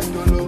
Esto lo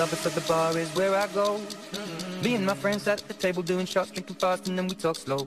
lovers, so the bar is where I go. Me and my friends at the table doing shots, drinking fast, and then we talk slow.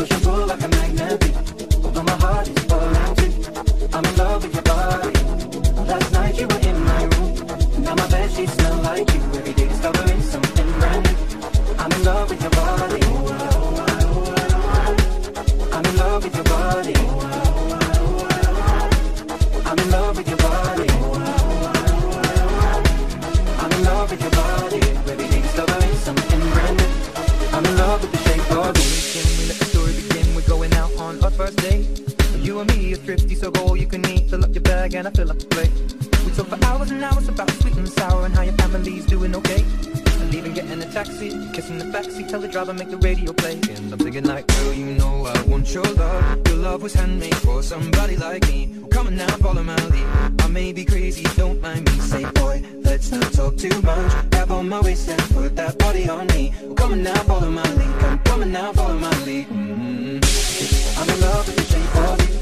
Tell make the radio play. And I'm thinking like, girl, you know I want your love. Your love was handmade for somebody like me. Well, come on now, follow my lead. I may be crazy, don't mind me. Say, boy, let's not talk too much. Grab on my waist and put that body on me. Well, come on now, follow my lead. Come, come on now, follow my lead. Mm-hmm. I'm in love with the shape of you.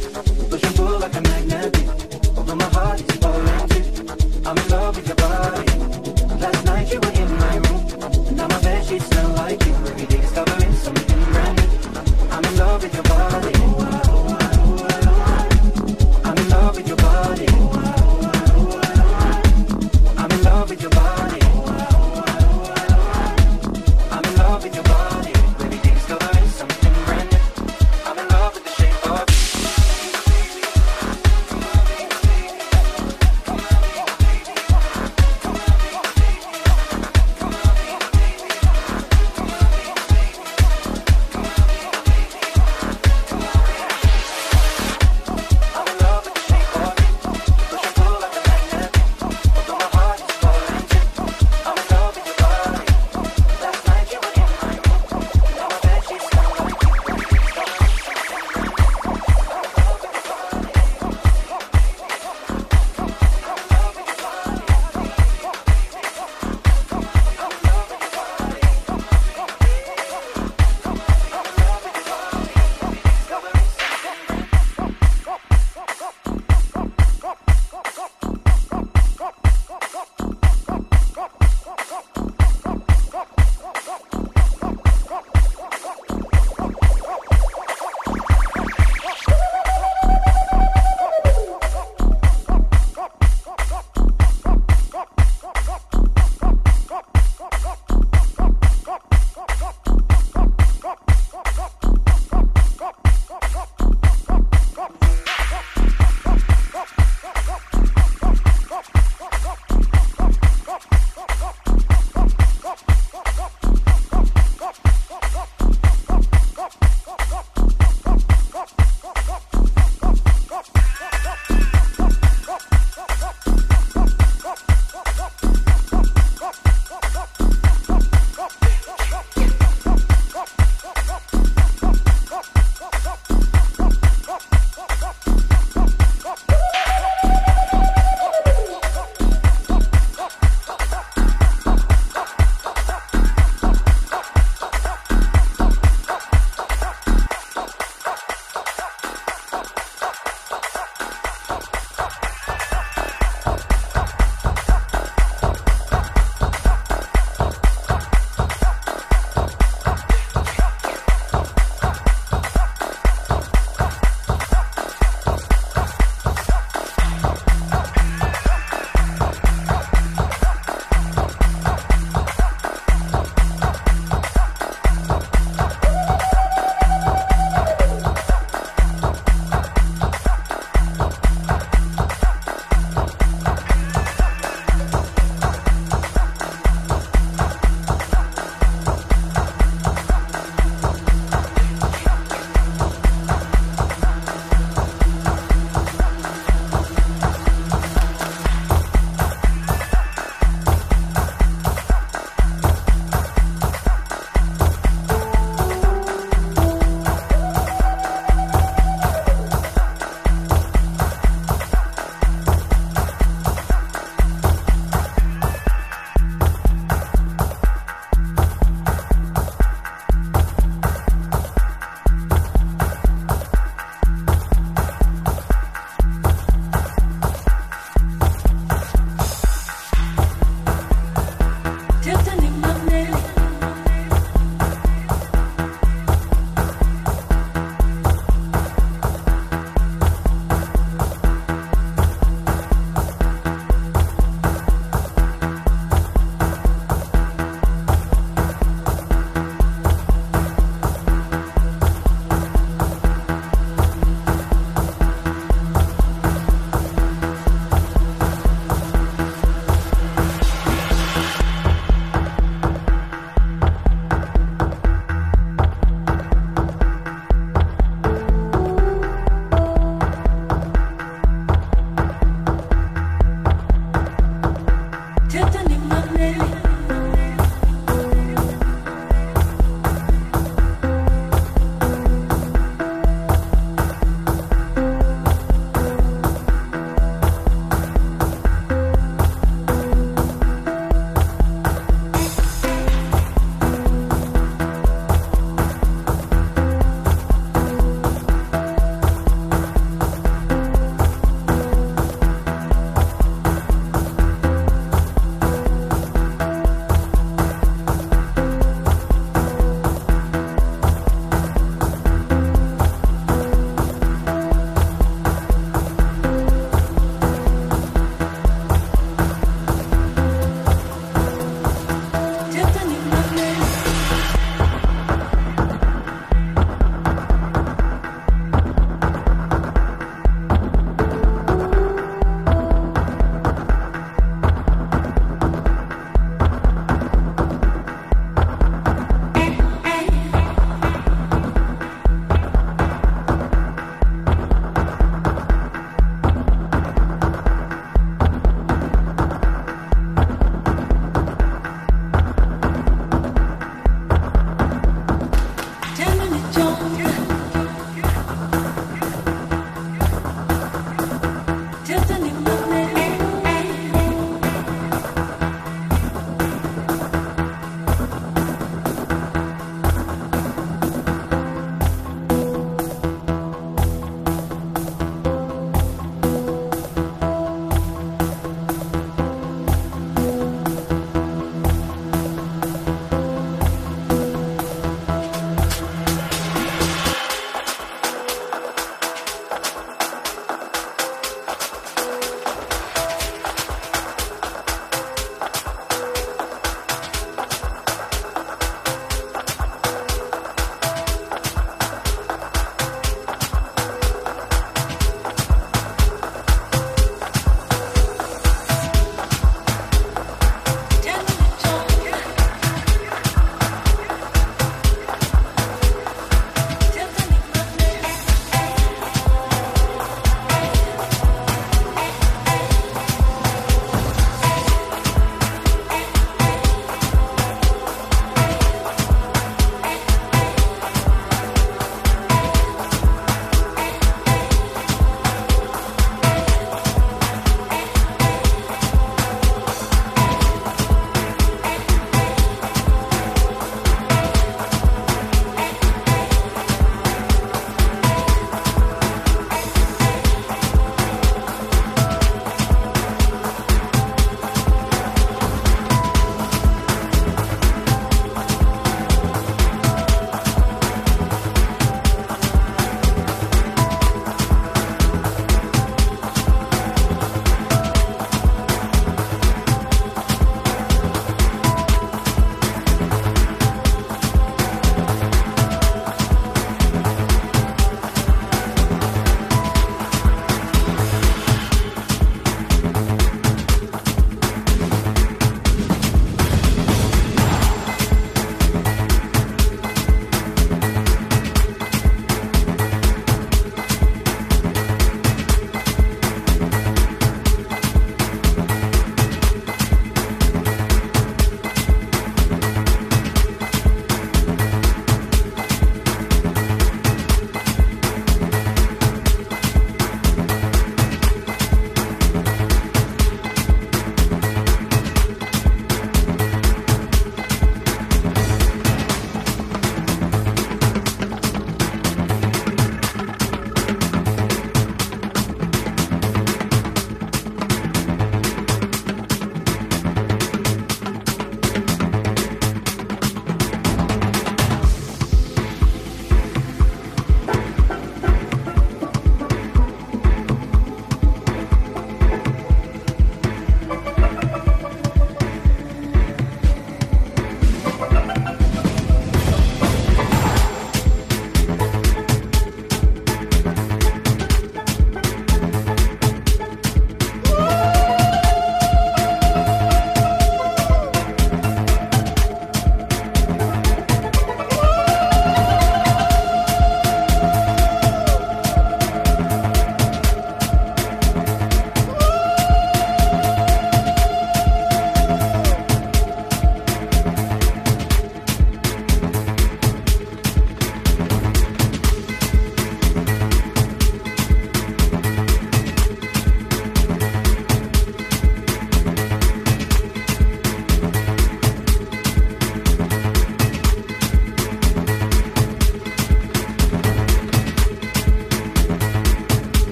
With your body.